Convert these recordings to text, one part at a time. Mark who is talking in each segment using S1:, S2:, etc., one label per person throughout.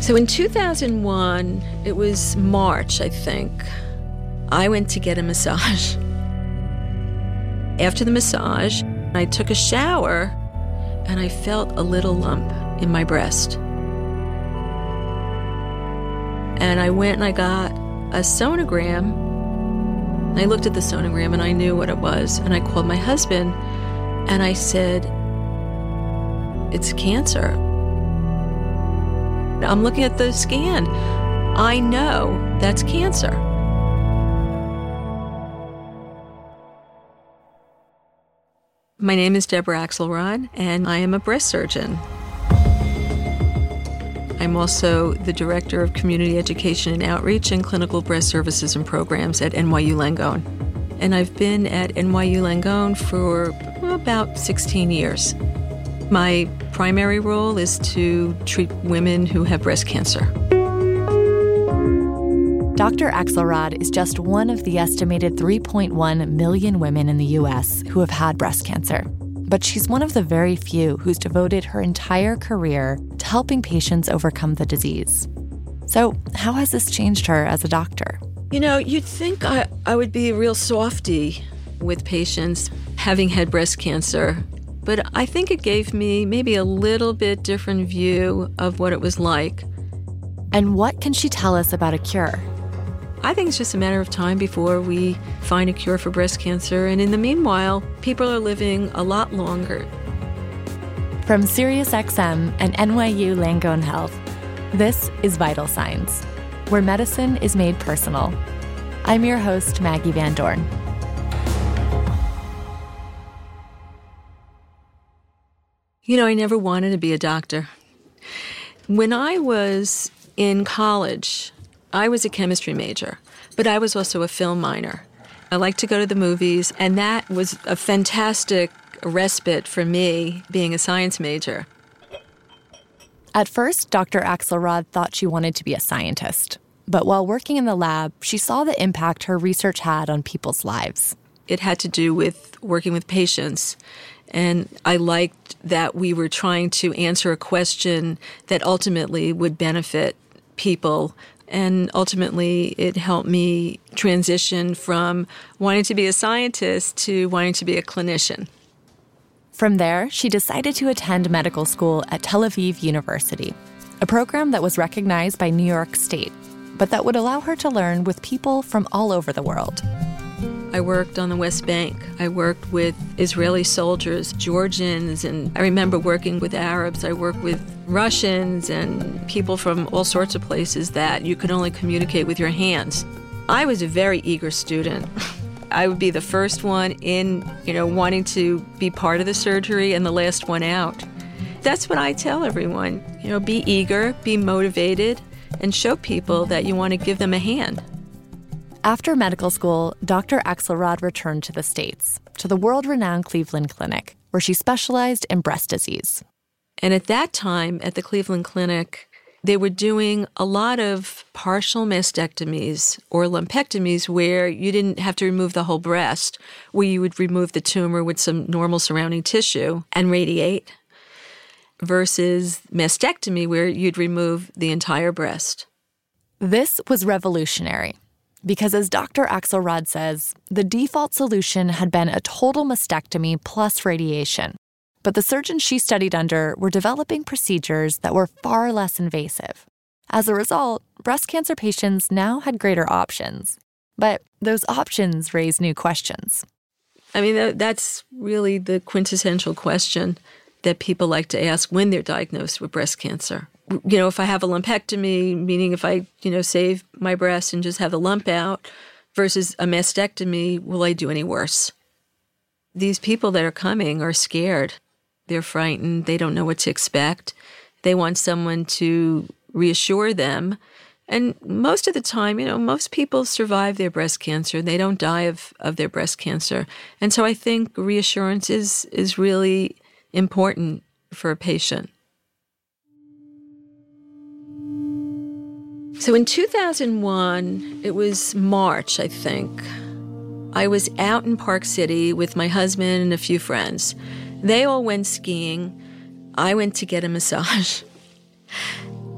S1: So in 2001, it was March, I think, I went to get a massage. After the massage, I took a shower and I felt a little lump in my breast. And I went and I got a sonogram. I looked at the sonogram and I knew what it was. And I called my husband and I said, It's cancer. I'm looking at the scan. I know that's cancer. My name is Deborah Axelrod, and I am a breast surgeon. I'm also the Director of Community Education and Outreach and Clinical Breast Services and Programs at NYU Langone. And I've been at NYU Langone for about 16 years. My primary role is to treat women who have breast cancer.
S2: Dr. Axelrod is just one of the estimated 3.1 million women in the U.S. who have had breast cancer. But she's one of the very few who's devoted her entire career to helping patients overcome the disease. So, how has this changed her as a doctor?
S1: You know, you'd think I, I would be a real softy with patients having had breast cancer but I think it gave me maybe a little bit different view of what it was like.
S2: And what can she tell us about a cure?
S1: I think it's just a matter of time before we find a cure for breast cancer. And in the meanwhile, people are living a lot longer.
S2: From SiriusXM and NYU Langone Health, this is Vital Signs, where medicine is made personal. I'm your host, Maggie Van Dorn.
S1: You know, I never wanted to be a doctor. When I was in college, I was a chemistry major, but I was also a film minor. I liked to go to the movies, and that was a fantastic respite for me being a science major.
S2: At first, Dr. Axelrod thought she wanted to be a scientist. But while working in the lab, she saw the impact her research had on people's lives.
S1: It had to do with working with patients and I liked that we were trying to answer a question that ultimately would benefit people. And ultimately, it helped me transition from wanting to be a scientist to wanting to be a clinician.
S2: From there, she decided to attend medical school at Tel Aviv University, a program that was recognized by New York State, but that would allow her to learn with people from all over the world.
S1: I worked on the West Bank. I worked with Israeli soldiers, Georgians, and I remember working with Arabs. I worked with Russians and people from all sorts of places that you could only communicate with your hands. I was a very eager student. I would be the first one in, you know, wanting to be part of the surgery and the last one out. That's what I tell everyone. You know, be eager, be motivated, and show people that you want to give them a hand.
S2: After medical school, Dr. Axelrod returned to the States, to the world renowned Cleveland Clinic, where she specialized in breast disease.
S1: And at that time, at the Cleveland Clinic, they were doing a lot of partial mastectomies or lumpectomies where you didn't have to remove the whole breast, where you would remove the tumor with some normal surrounding tissue and radiate, versus mastectomy, where you'd remove the entire breast.
S2: This was revolutionary because, as Dr. Axelrod says, the default solution had been a total mastectomy plus radiation. But the surgeons she studied under were developing procedures that were far less invasive. As a result, breast cancer patients now had greater options. But those options raise new questions.
S1: I mean, that's really the quintessential question that people like to ask when they're diagnosed with breast cancer you know, if I have a lumpectomy, meaning if I, you know, save my breast and just have the lump out versus a mastectomy, will I do any worse? These people that are coming are scared. They're frightened. They don't know what to expect. They want someone to reassure them. And most of the time, you know, most people survive their breast cancer. They don't die of, of their breast cancer. And so I think reassurance is, is really important for a patient. So in 2001, it was March, I think. I was out in Park City with my husband and a few friends. They all went skiing. I went to get a massage.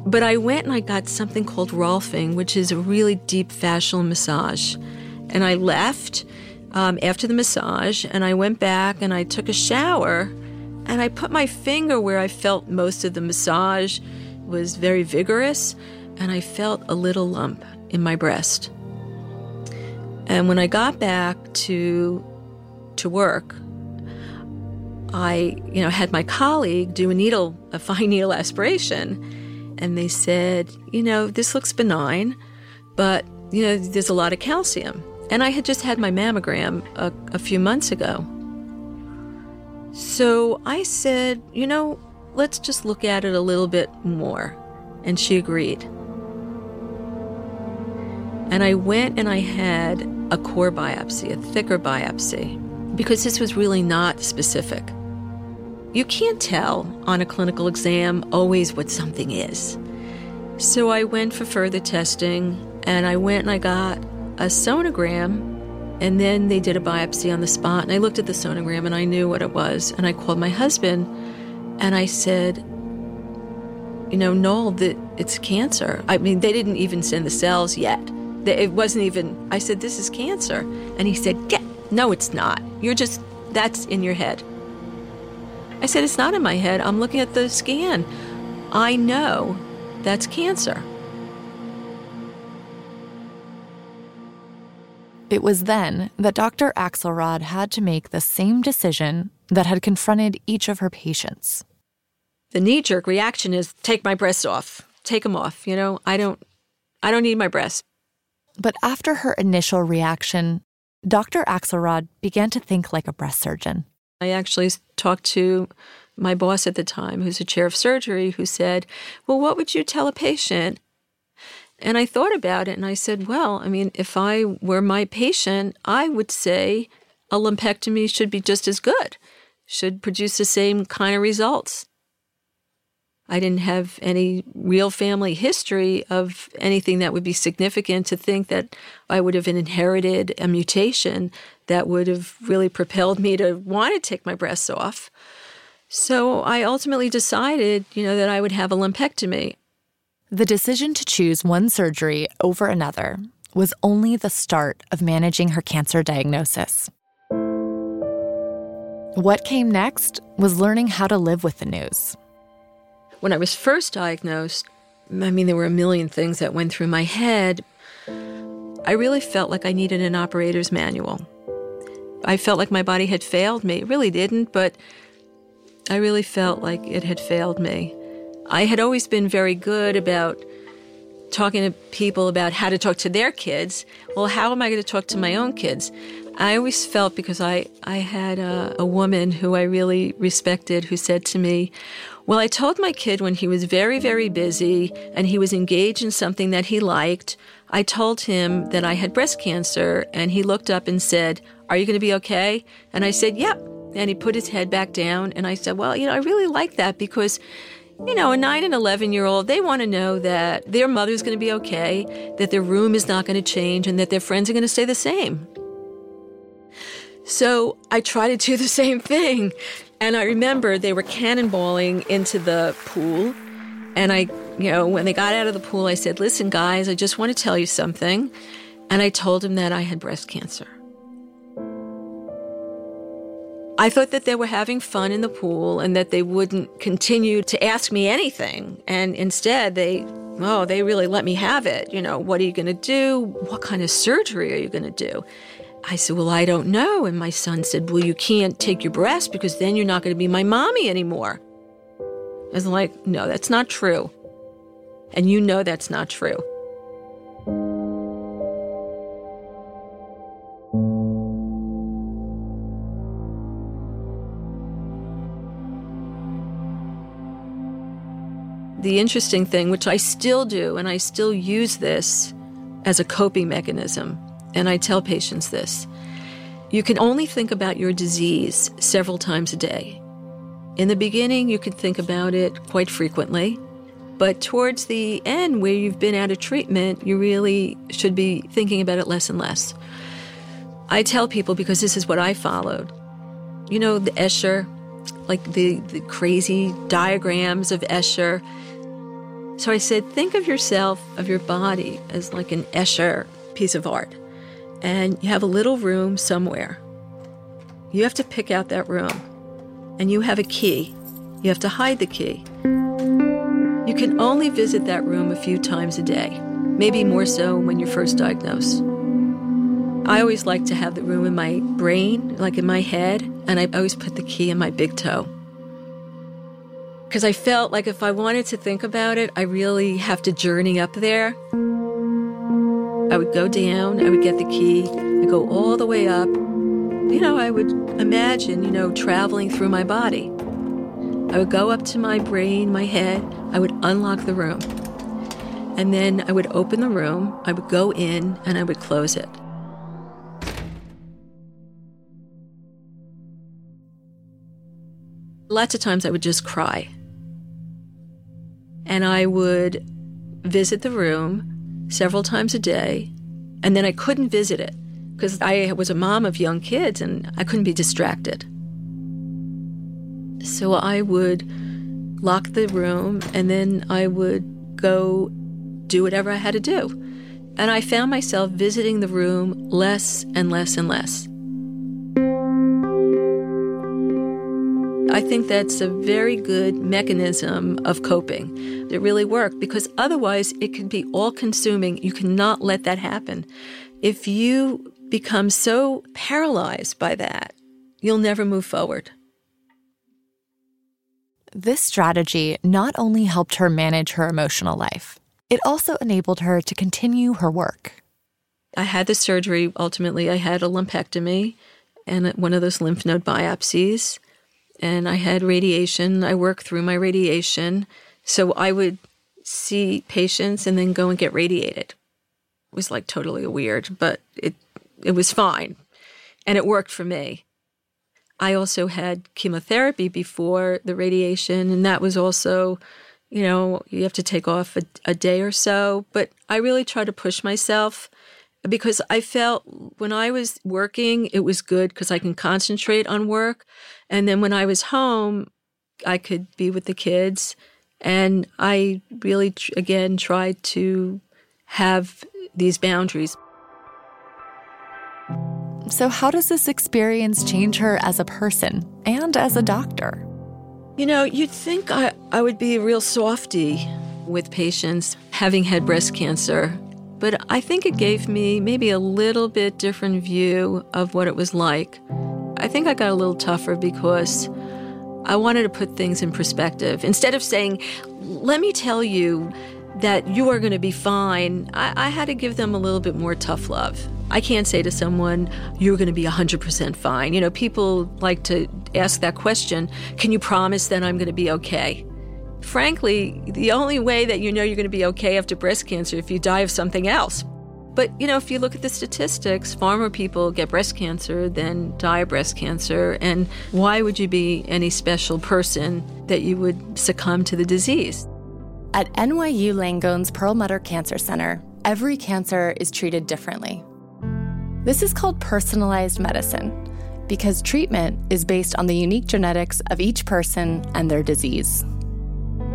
S1: But I went and I got something called Rolfing, which is a really deep fascial massage. And I left um, after the massage and I went back and I took a shower and I put my finger where I felt most of the massage was very vigorous and I felt a little lump in my breast. And when I got back to to work, I, you know, had my colleague do a needle, a fine needle aspiration, and they said, you know, this looks benign, but you know, there's a lot of calcium. And I had just had my mammogram a, a few months ago. So I said, you know, let's just look at it a little bit more. And she agreed. And I went and I had a core biopsy, a thicker biopsy, because this was really not specific. You can't tell on a clinical exam always what something is. So I went for further testing and I went and I got a sonogram and then they did a biopsy on the spot and I looked at the sonogram and I knew what it was and I called my husband and I said, you know, Noel, that it's cancer. I mean, they didn't even send the cells yet. It wasn't even, I said, this is cancer. And he said, Get, no, it's not. You're just, that's in your head. I said, it's not in my head. I'm looking at the scan. I know that's cancer.
S2: It was then that Dr. Axelrod had to make the same decision that had confronted each of her patients.
S1: The knee-jerk reaction is take my breasts off. Take them off, you know? I don't I don't need my breasts.
S2: But after her initial reaction, Dr. Axelrod began to think like a breast surgeon.
S1: I actually talked to my boss at the time, who's a chair of surgery, who said, Well, what would you tell a patient and I thought about it and I said, well, I mean, if I were my patient, I would say a lumpectomy should be just as good, should produce the same kind of results. I didn't have any real family history of anything that would be significant to think that I would have inherited a mutation that would have really propelled me to want to take my breasts off. So I ultimately decided, you know, that I would have a lumpectomy.
S2: The decision to choose one surgery over another was only the start of managing her cancer diagnosis. What came next was learning how to live with the news.
S1: When I was first diagnosed, I mean, there were a million things that went through my head. I really felt like I needed an operator's manual. I felt like my body had failed me. It really didn't, but I really felt like it had failed me. I had always been very good about talking to people about how to talk to their kids. Well, how am I going to talk to my own kids? I always felt because I, I had a, a woman who I really respected who said to me, Well, I told my kid when he was very, very busy and he was engaged in something that he liked, I told him that I had breast cancer and he looked up and said, Are you going to be okay? And I said, Yep. And he put his head back down and I said, Well, you know, I really like that because you know, a 9 and 11 year old, they want to know that their mother's going to be okay, that their room is not going to change, and that their friends are going to stay the same. So I try to do the same thing. And I remember they were cannonballing into the pool. And I, you know, when they got out of the pool, I said, Listen, guys, I just want to tell you something. And I told them that I had breast cancer. I thought that they were having fun in the pool and that they wouldn't continue to ask me anything. And instead, they, oh, they really let me have it. You know, what are you going to do? What kind of surgery are you going to do? I said, Well, I don't know. And my son said, Well, you can't take your breast because then you're not going to be my mommy anymore. I was like, No, that's not true. And you know that's not true. the interesting thing, which I still do, and I still use this as a coping mechanism, and I tell patients this you can only think about your disease several times a day. In the beginning, you can think about it quite frequently, but towards the end, where you've been out of treatment, you really should be thinking about it less and less. I tell people because this is what I followed. You know, the Escher, like the, the crazy diagrams of Escher So I said, think of yourself, of your body, as like an Escher piece of art. And you have a little room somewhere. You have to pick out that room. And you have a key. You have to hide the key. You can only visit that room a few times a day, maybe more so when you're first diagnosed. I always like to have the room in my brain, like in my head, and I always put the key in my big toe. Because I felt like if I wanted to think about it, I really have to journey up there. I would go down, I would get the key, I go all the way up. You know, I would imagine, you know, traveling through my body. I would go up to my brain, my head, I would unlock the room. And then I would open the room, I would go in, and I would close it. Lots of times I would just cry. And I would visit the room several times a day, and then I couldn't visit it because I was a mom of young kids and I couldn't be distracted. So I would lock the room and then I would go do whatever I had to do. And I found myself visiting the room less and less and less. I think that's a very good mechanism of coping. It really worked because otherwise it can be all consuming. You cannot let that happen. If you become so paralyzed by that, you'll never move forward.
S2: This strategy not only helped her manage her emotional life, it also enabled her to continue her work.
S1: I had the surgery. Ultimately, I had a lumpectomy and one of those lymph node biopsies and I had radiation. I worked through my radiation. So I would see patients and then go and get radiated. It was like totally weird, but it it was fine. And it worked for me. I also had chemotherapy before the radiation, and that was also, you know, you have to take off a, a day or so. But I really tried to push myself because I felt when I was working, it was good because I can concentrate on work. And then when I was home, I could be with the kids. And I really, again, tried to have these boundaries.
S2: So, how does this experience change her as a person and as a doctor?
S1: You know, you'd think I, I would be a real softy with patients having had breast cancer but I think it gave me maybe a little bit different view of what it was like. I think I got a little tougher because I wanted to put things in perspective. Instead of saying, let me tell you that you are going to be fine, I, I had to give them a little bit more tough love. I can't say to someone, you're going to be 100% fine. You know, people like to ask that question can you promise that I'm going to be okay? Frankly, the only way that you know you're going to be okay after breast cancer if you die of something else. But you know, if you look at the statistics, far more people get breast cancer than die of breast cancer. And why would you be any special person that you would succumb to the disease?
S2: At NYU Langone's Perlmutter Cancer Center, every cancer is treated differently. This is called personalized medicine because treatment is based on the unique genetics of each person and their disease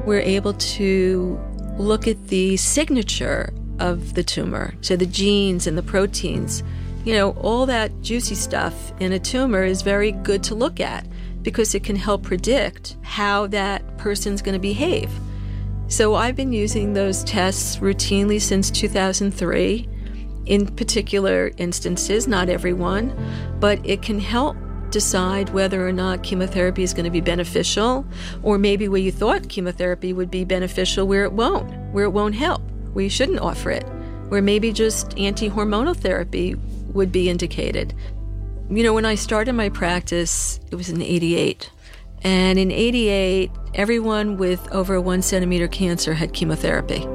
S1: we're able to look at the signature of the tumor, so the genes and the proteins. You know, all that juicy stuff in a tumor is very good to look at because it can help predict how that person's going to behave. So I've been using those tests routinely since 2003 in particular instances, not everyone, but it can help decide whether or not chemotherapy is going to be beneficial, or maybe where you thought chemotherapy would be beneficial, where it won't, where it won't help, where you shouldn't offer it, where maybe just anti hormonal therapy would be indicated. You know, when I started my practice, it was in 88. And in 88, everyone with over one centimeter cancer had chemotherapy.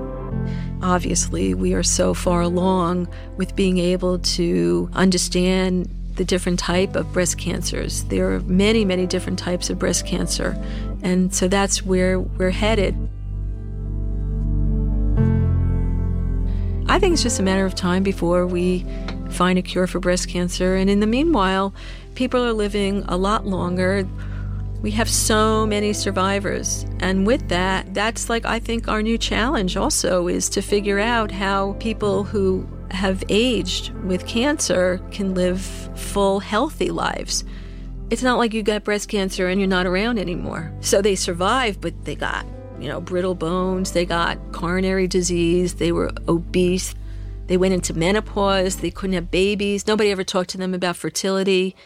S1: Obviously, we are so far along with being able to understand the different type of breast cancers. There are many, many different types of breast cancer. And so that's where we're headed. I think it's just a matter of time before we find a cure for breast cancer. And in the meanwhile, people are living a lot longer. We have so many survivors. And with that, that's like, I think, our new challenge also is to figure out how people who have aged with cancer can live full, healthy lives. It's not like you got breast cancer and you're not around anymore. So they survived, but they got, you know, brittle bones, they got coronary disease, they were obese, they went into menopause, they couldn't have babies, nobody ever talked to them about fertility.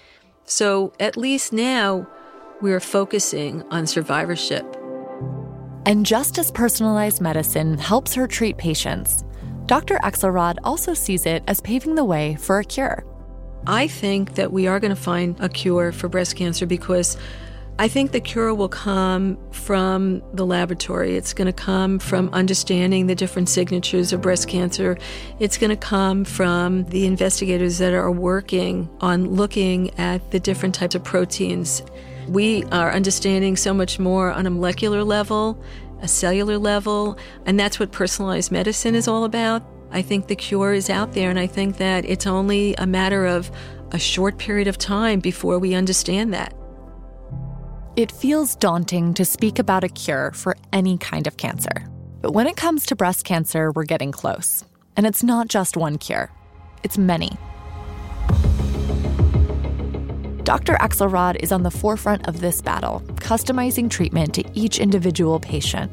S1: So at least now we're focusing on survivorship.
S2: And just as personalized medicine helps her treat patients, Dr. Axelrod also sees it as paving the way for a cure.
S1: I think that we are going to find a cure for breast cancer because I think the cure will come from the laboratory. It's going to come from understanding the different signatures of breast cancer. It's going to come from the investigators that are working on looking at the different types of proteins. We are understanding so much more on a molecular level, a cellular level, and that's what personalized medicine is all about. I think the cure is out there, and I think that it's only a matter of a short period of time before we understand that.
S2: It feels daunting to speak about a cure for any kind of cancer. But when it comes to breast cancer, we're getting close. And it's not just one cure, it's many. Dr. Axelrod is on the forefront of this battle, customizing treatment to each individual patient.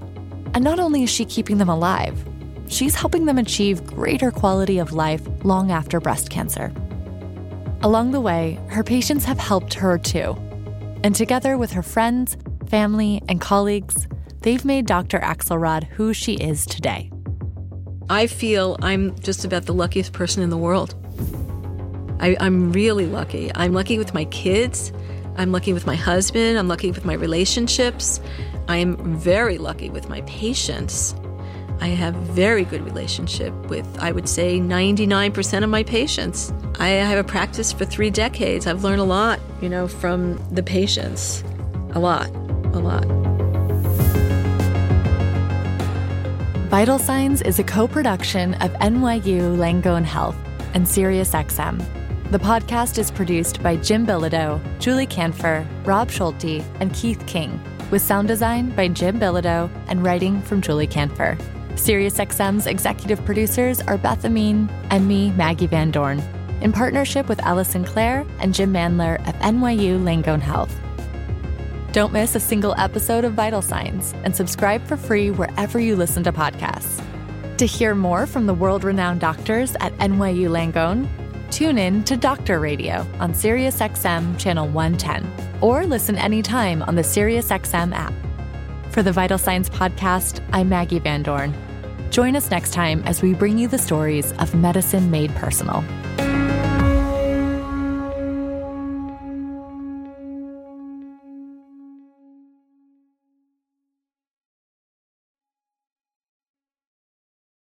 S2: And not only is she keeping them alive, she's helping them achieve greater quality of life long after breast cancer. Along the way, her patients have helped her too. And together with her friends, family, and colleagues, they've made Dr. Axelrod who she is today.
S1: I feel I'm just about the luckiest person in the world. I, am really lucky. I'm lucky with my kids. I'm lucky with my husband. I'm lucky with my relationships. I am very lucky with my patients. I have very good relationship with, I would say, 99% of my patients. I have a practice for three decades. I've learned a lot, you know, from the patients. A lot, a lot.
S2: Vital Signs is a co-production of NYU Langone Health and SiriusXM. The podcast is produced by Jim Bilodeau, Julie Canfer, Rob Schulte, and Keith King, with sound design by Jim Bilodeau and writing from Julie Kanfer. SiriusXM's executive producers are Beth Amin and me, Maggie Van Dorn, in partnership with Allison Clare and Jim Mandler of NYU Langone Health. Don't miss a single episode of Vital Signs and subscribe for free wherever you listen to podcasts. To hear more from the world renowned doctors at NYU Langone, tune in to Doctor Radio on SiriusXM Channel 110 or listen anytime on the SiriusXM app. For the Vital Signs podcast, I'm Maggie Van Dorn. Join us next time as we bring you the stories of medicine made personal.